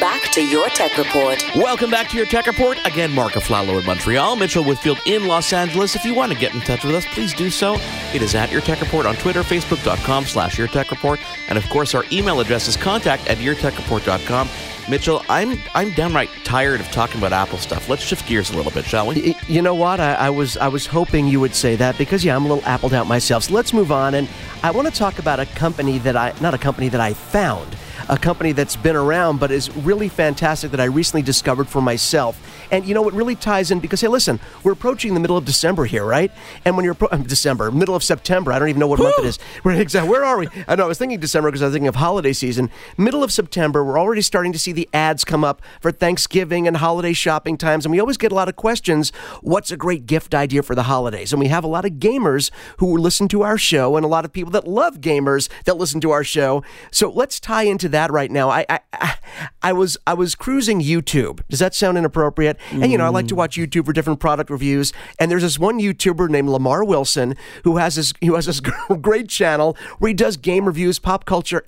back to your tech report. Welcome back to your tech report. Again, Marc Aflalo in Montreal, Mitchell Whitfield in Los Angeles. If you want to get in touch with us, please do so. It is at Your Tech Report on Twitter, Facebook.com slash Your Tech Report. And of course, our email address is contact at YourTechReport.com. Mitchell, I'm I'm downright tired of talking about Apple stuff. Let's shift gears a little bit, shall we? You know what? I, I was I was hoping you would say that because yeah, I'm a little appled out myself. So let's move on, and I want to talk about a company that I not a company that I found, a company that's been around but is really fantastic that I recently discovered for myself. And you know what really ties in because hey, listen, we're approaching the middle of December here, right? And when you're appro- um, December, middle of September, I don't even know what month it is. We're exactly where are we? I know I was thinking December because I was thinking of holiday season. Middle of September, we're already starting to see the ads come up for Thanksgiving and holiday shopping times, and we always get a lot of questions. What's a great gift idea for the holidays? And we have a lot of gamers who listen to our show, and a lot of people that love gamers that listen to our show. So let's tie into that right now. I I, I, was I was cruising YouTube. Does that sound inappropriate? And you know, I like to watch YouTube for different product reviews. And there's this one YouTuber named Lamarr Wilson who has this who has this great channel where he does game reviews, pop culture,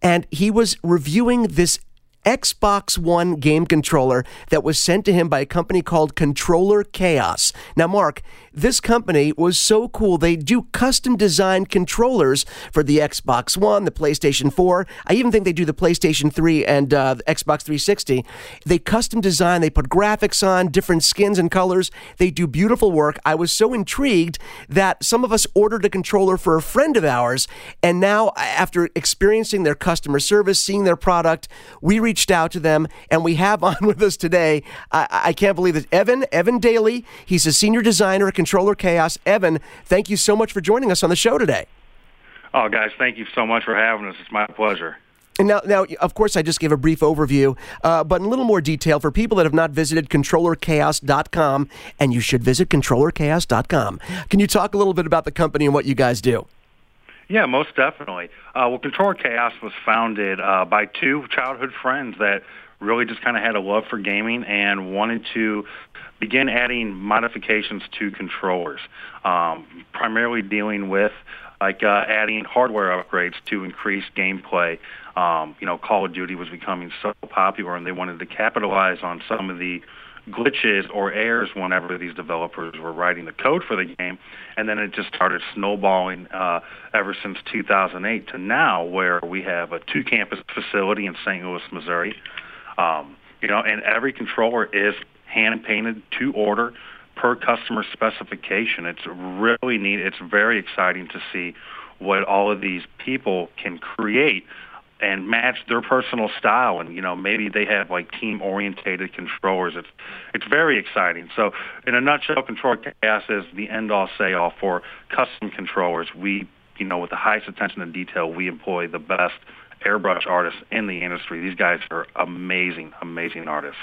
and he was reviewing this Xbox One game controller that was sent to him by a company called Controller Chaos. Now, Marc, this company was so cool. They do custom designed controllers for the Xbox One, the PlayStation 4. I even think they do the PlayStation 3 and uh, Xbox 360. They custom design, they put graphics on, different skins and colors. They do beautiful work. I was so intrigued that some of us ordered a controller for a friend of ours. And now, after experiencing their customer service, seeing their product, we reached out to them and we have on with us today. I, I can't believe it. Evan, Evan Dailey. He's a senior designer Controller Chaos. Evan, thank you so much for joining us on the show today. Oh, guys, thank you so much for having us. It's my pleasure. And now, now, of course, I just gave a brief overview, uh, but in a little more detail for people that have not visited ControllerChaos.com, and you should visit ControllerChaos.com. Can you talk a little bit about the company and what you guys do? Yeah, most definitely. Uh, well, Controller Chaos was founded uh, by two childhood friends that really just kind of had a love for gaming and wanted to begin adding modifications to controllers, um, primarily dealing with like uh, adding hardware upgrades to increase gameplay. Um, you know, Call of Duty was becoming so popular, and they wanted to capitalize on some of the glitches or errors whenever these developers were writing the code for the game, and then it just started snowballing uh, ever since 2008 to now, where we have a two-campus facility in St. Louis, Missouri. Um, you know, and every controller is hand painted to order per customer specification. It's really neat. It's very exciting to see what all of these people can create and match their personal style. And you know maybe they have like team orientated controllers. It's it's very exciting. So in a nutshell controller chaos is the end all say all for custom controllers. We you know with the highest attention to detail we employ the best airbrush artists in the industry. These guys are amazing amazing artists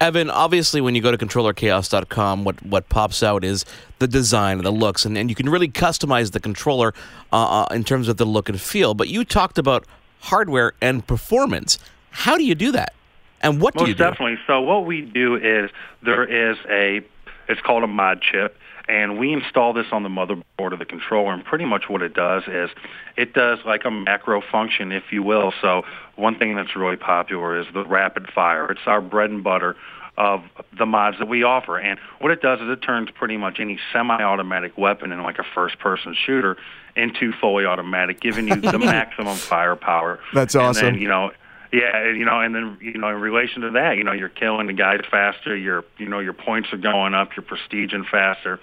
Evan, obviously, when you go to controllerchaos.com, what, what pops out is the design and the looks, and, and you can really customize the controller uh, uh, in terms of the look and feel. But you talked about hardware and performance. How do you do that? And what do you do? Well, definitely. So what we do is there is a, it's called a mod chip, and we install this on the motherboard of the controller. And pretty much what it does is it does like a macro function, if you will. So one thing that's really popular is the rapid fire. It's our bread and butter of the mods that we offer. And what it does is it turns pretty much any semi-automatic weapon in like a first-person shooter into fully automatic, giving you the maximum firepower. That's And awesome. then, you know, yeah, you know, and then you know, in relation to that, you know, you're killing the guys faster. Your, you know, your points are going up. You're prestiging faster,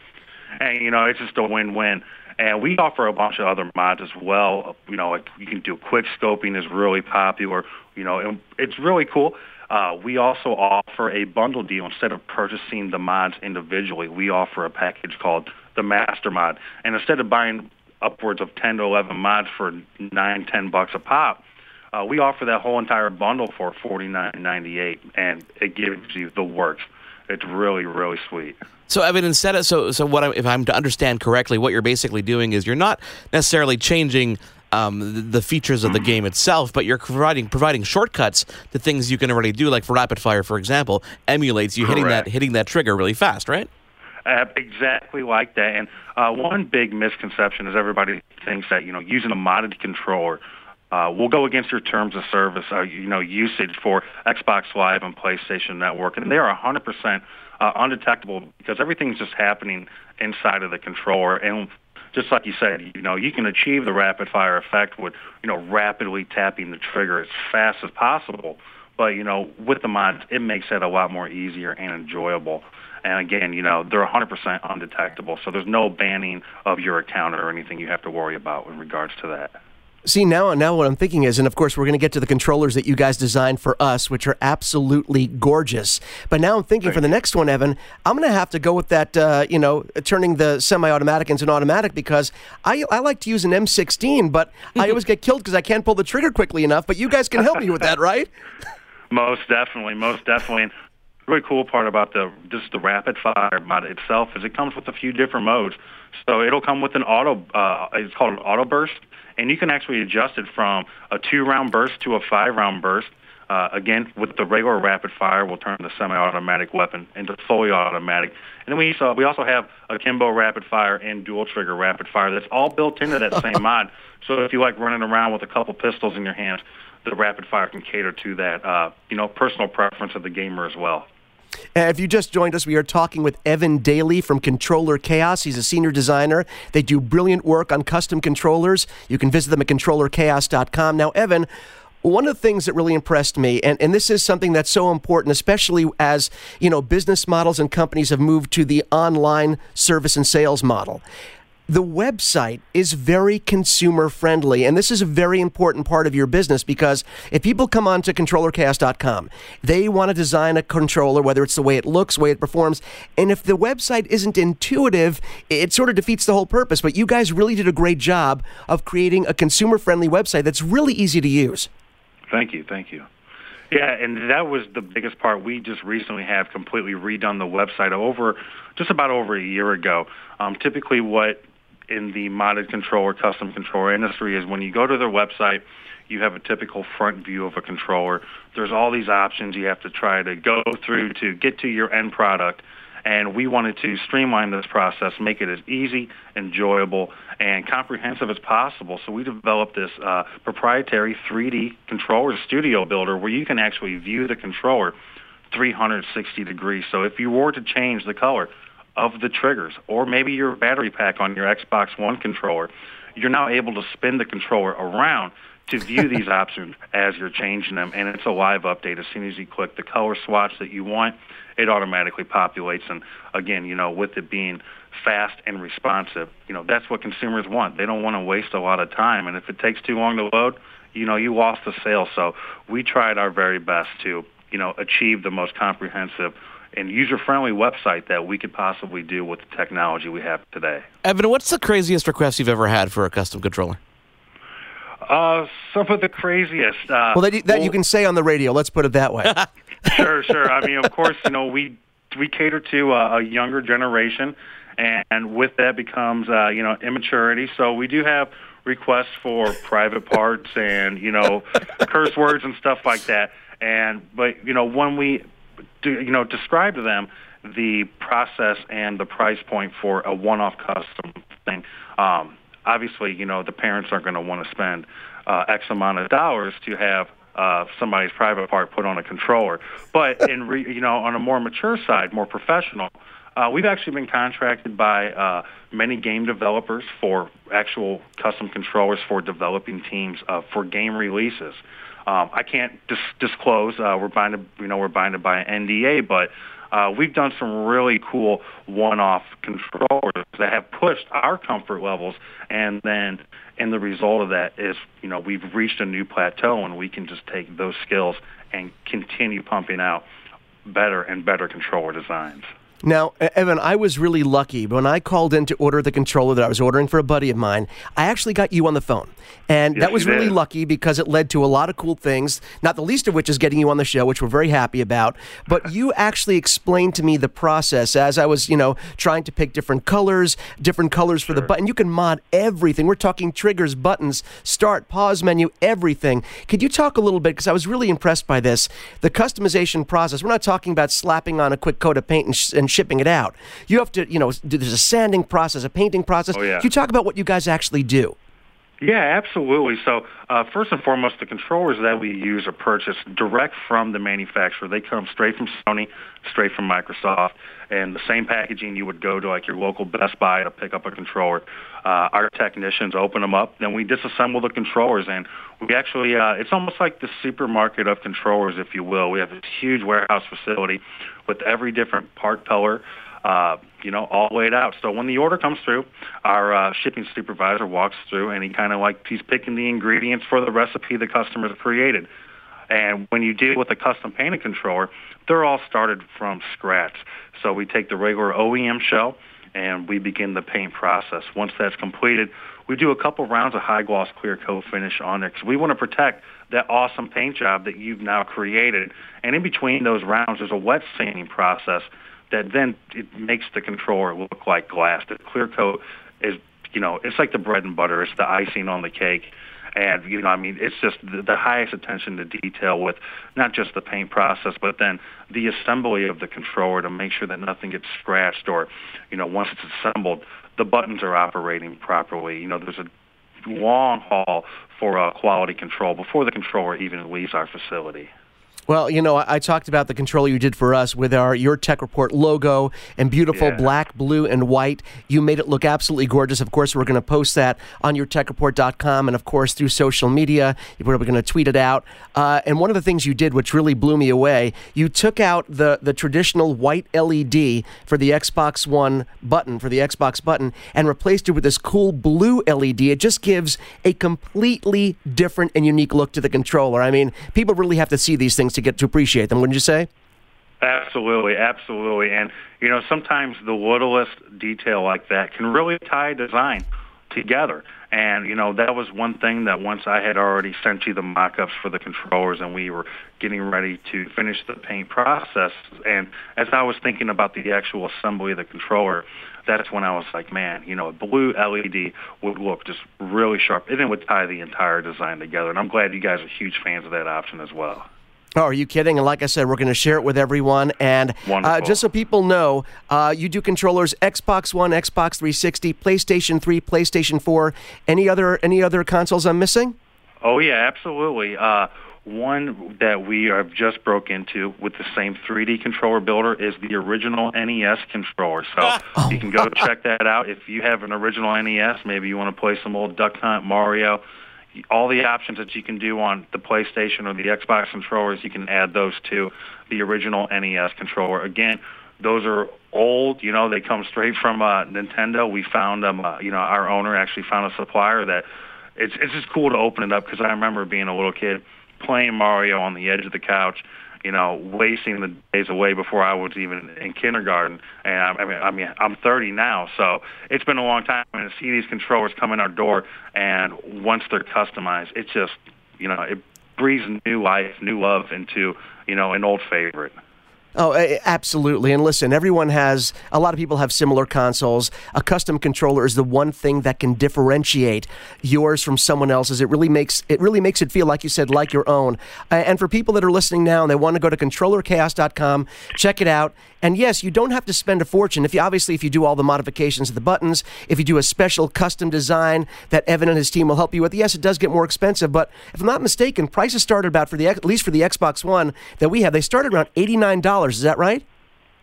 and you know, it's just a win-win. And we offer a bunch of other mods as well. You know, you can do quick scoping is really popular. You know, and it's really cool. Uh, we also offer a bundle deal instead of purchasing the mods individually. We offer a package called the Master Mod, and instead of buying upwards of 10 to 11 mods for nine, ten bucks a pop, uh, we offer that whole entire bundle for forty nine ninety eight, and it gives you the works. It's really, really sweet. So, Evan, instead of so so what I, if I'm to understand correctly, what you're basically doing is you're not necessarily changing um, the, features of the game itself, but you're providing providing shortcuts to things you can already do, like for rapid fire, for example, emulates you hitting that hitting that trigger really fast, right? Uh, exactly like that. And uh, one big misconception is everybody thinks that you know using a modded controller uh, will go against your terms of service, uh, you know, usage for Xbox Live and PlayStation Network, and they are 100% uh, undetectable because everything's just happening inside of the controller. And just like you said, you know, you can achieve the rapid fire effect with, you know, rapidly tapping the trigger as fast as possible. But you know, with the mods, it makes it a lot more easier and enjoyable. And again, you know, they're 100% undetectable, so there's no banning of your account or anything you have to worry about in regards to that. See now, now what I'm thinking is, and of course we're going to get to the controllers that you guys designed for us, which are absolutely gorgeous. But now I'm thinking for the next one, Evan, I'm going to have to go with that, uh, you know, turning the semi-automatic into an automatic because I I like to use an M16, but I always get killed because I can't pull the trigger quickly enough. But you guys can help me with that, right? Most definitely, most definitely. And really cool part about the just the rapid fire mod itself is it comes with a few different modes. So it'll come with an auto. Uh, it's called an auto burst and you can actually adjust it from a two-round burst to a five-round burst. Uh, again, with the regular rapid fire, we'll turn the semi-automatic weapon into fully automatic. And then we also, we also have akimbo rapid fire and dual trigger rapid fire. That's all built into that same mod. So if you like running around with a couple pistols in your hands, the rapid fire can cater to that, uh, you know, personal preference of the gamer as well. Uh, if you just joined us, we are talking with Evan Dailey from Controller Chaos. He's a senior designer. They do brilliant work on custom controllers. You can visit them at controllerchaos.com. Now, Evan, one of the things that really impressed me and, and this is something that's so important especially as you know business models and companies have moved to the online service and sales model the website is very consumer friendly and this is a very important part of your business because if people come on to controllerchaos.com they want to design a controller whether it's the way it looks the way it performs and if the website isn't intuitive it sort of defeats the whole purpose but you guys really did a great job of creating a consumer friendly website that's really easy to use thank you thank you yeah, and that was the biggest part. We just recently have completely redone the website over just about over a year ago. Um, typically, what in the modded controller, custom controller industry is when you go to their website, you have a typical front view of a controller. There's all these options you have to try to go through to get to your end product. And we wanted to streamline this process, make it as easy, enjoyable, and comprehensive as possible. So we developed this uh, proprietary 3D controller studio builder where you can actually view the controller 360 degrees. So if you were to change the color, of the triggers, or maybe your battery pack on your Xbox One controller, you're now able to spin the controller around to view these options as you're changing them. And it's a live update. As soon as you click the color swatch that you want, it automatically populates. And again, you know, with it being fast and responsive, you know, that's what consumers want. They don't want to waste a lot of time. And if it takes too long to load, you know, you lost the sale. So we tried our very best to, you know, achieve the most comprehensive and user-friendly website that we could possibly do with the technology we have today. Evan, what's the craziest request you've ever had for a custom controller? Uh, some of the craziest. Uh, well, that, that well, you can say on the radio. Let's put it that way. sure, sure. I mean, of course, you know we we cater to a, a younger generation, and with that becomes uh, you know immaturity. So we do have requests for private parts and you know curse words and stuff like that. And but you know when we you know, describe to them the process and the price point for a one-off custom thing. Um, obviously, you know, the parents aren't going to want to spend uh, X amount of dollars to have uh, somebody's private part put on a controller. But in re, you know, on a more mature side, more professional, uh, we've actually been contracted by uh, many game developers for actual custom controllers for developing teams uh, for game releases. Um, I can't dis- disclose. Uh, we're binded, you know, we're binded by an NDA, but uh, we've done some really cool one-off controllers that have pushed our comfort levels, and then, and the result of that is, you know, we've reached a new plateau, and we can just take those skills and continue pumping out better and better controller designs. Now, Evan, I was really lucky. When I called in to order the controller that I was ordering for a buddy of mine, I actually got you on the phone. And yes, that was really lucky because it led to a lot of cool things, not the least of which is getting you on the show, which we're very happy about. But you actually explained to me the process as I was, you know, trying to pick different colors, different colors for sure. the button. You can mod everything. We're talking triggers, buttons, start, pause menu, everything. Could you talk a little bit? Because I was really impressed by this. The customization process. We're not talking about slapping on a quick coat of paint and, sh- and and shipping it out. You have to, you know, there's a sanding process, a painting process. Oh, yeah. Can you talk about what you guys actually do? Yeah, absolutely. So uh, first and foremost, the controllers that we use are purchased direct from the manufacturer. They come straight from Sony, straight from Microsoft, and the same packaging you would go to like your local Best Buy to pick up a controller. Uh, our technicians open them up, then we disassemble the controllers, and we actually uh, it's almost like the supermarket of controllers, if you will. We have this huge warehouse facility with every different part color uh, you know, all laid out. So when the order comes through, our uh, shipping supervisor walks through and he kind of like he's picking the ingredients for the recipe the customer created. And when you deal with a custom painted controller, they're all started from scratch. So we take the regular OEM shell and we begin the paint process. Once that's completed, we do a couple rounds of high gloss clear coat finish on it because we want to protect that awesome paint job that you've now created. And in between those rounds, there's a wet sanding process that then it makes the controller look like glass. The clear coat is, you know, it's like the bread and butter. It's the icing on the cake. And, you know, I mean, it's just the, the highest attention to detail with not just the paint process, but then the assembly of the controller to make sure that nothing gets scratched or, you know, once it's assembled, the buttons are operating properly. You know, there's a long haul for uh, quality control before the controller even leaves our facility. Well, you know, I, I, talked about the controller you did for us with our Your Tech Report logo and beautiful yeah. black, blue, and white. You made it look absolutely gorgeous. Of course, we're going to post that on yourtechreport.com and, of course, through social media. We're going to tweet it out. Uh, and one of the things you did, which really blew me away, you took out the, the traditional white LED for the Xbox One button, for the Xbox button, and replaced it with this cool blue LED. It just gives a completely different and unique look to the controller. I mean, people really have to see these things to get to appreciate them, wouldn't you say? Absolutely, absolutely. And, you know, sometimes the littlest detail like that can really tie design together. And, you know, that was one thing that once I had already sent you the mock-ups for the controllers and we were getting ready to finish the paint process, and as I was thinking about the actual assembly of the controller, that's when I was like, man, you know, a blue LED would look just really sharp, and it would tie the entire design together. And I'm glad you guys are huge fans of that option as well. Oh, are you kidding? And like I said, we're going to share it with everyone. And uh, just so people know, uh, you do controllers Xbox One, Xbox 360, PlayStation 3, PlayStation 4. Any other any other consoles I'm missing? Oh yeah, absolutely. Uh, one that we have just broke into with the same 3D controller builder is the original NES controller. So oh. you can go check that out. If you have an original NES, maybe you want to play some old Duck Hunt, Mario all the options that you can do on the PlayStation or the Xbox controllers, you can add those to the original NES controller. Again, those are old. You know, they come straight from uh, Nintendo. We found them. Uh, you know, our owner actually found a supplier that it's it's just cool to open it up because I remember being a little kid playing Mario on the edge of the couch you know, wasting the days away before I was even in kindergarten. And I mean, I mean, I'm 30 now, so it's been a long time. And to see these controllers come in our door, and once they're customized, it just, you know, it breathes new life, new love into, you know, an old favorite. Oh, absolutely. And listen, everyone has, a lot of people have similar consoles. A custom controller is the one thing that can differentiate yours from someone else's. It really makes it really makes it feel like you said like your own. And for people that are listening now and they want to go to controllerchaos.com, check it out. And yes, you don't have to spend a fortune. If you obviously if you do all the modifications of the buttons, if you do a special custom design that Evan and his team will help you with, yes, it does get more expensive. But if I'm not mistaken, prices started about for the at least for the Xbox One that we have, they started around eighty nine dollars is that right?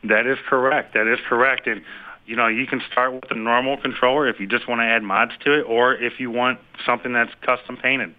That is correct. That is correct. And you know, you can start with a normal controller if you just want to add mods to it, or if you want something that's custom painted.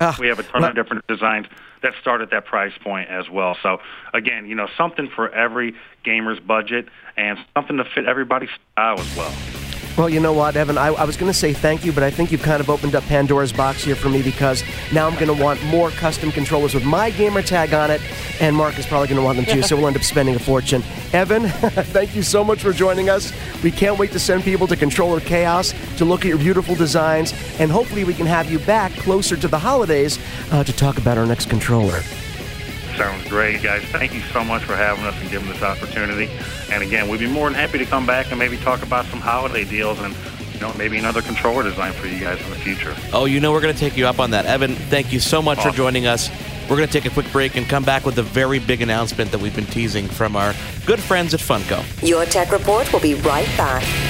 Ah, we have a ton well, of different designs that start at that price point as well. So again, you know, something for every gamer's budget and something to fit everybody's style as well. Well, you know what, Evan? I, I was going to say thank you, but I think you've kind of opened up Pandora's box here for me because now I'm going to want more custom controllers with my gamer tag on it, and Marc is probably going to want them too, so we'll end up spending a fortune. Evan, thank you so much for joining us. We can't wait to send people to Controller Chaos to look at your beautiful designs, and hopefully we can have you back closer to the holidays uh, to talk about our next controller. Sounds great, guys. Thank you so much for having us and giving this opportunity. And again, we'd be more than happy to come back and maybe talk about some holiday deals and you know, maybe another controller design for you guys in the future. Oh, you know we're going to take you up on that. Evan, thank you so much awesome. for joining us. We're going to take a quick break and come back with a very big announcement that we've been teasing from our good friends at Funko. Your Tech Report will be right back.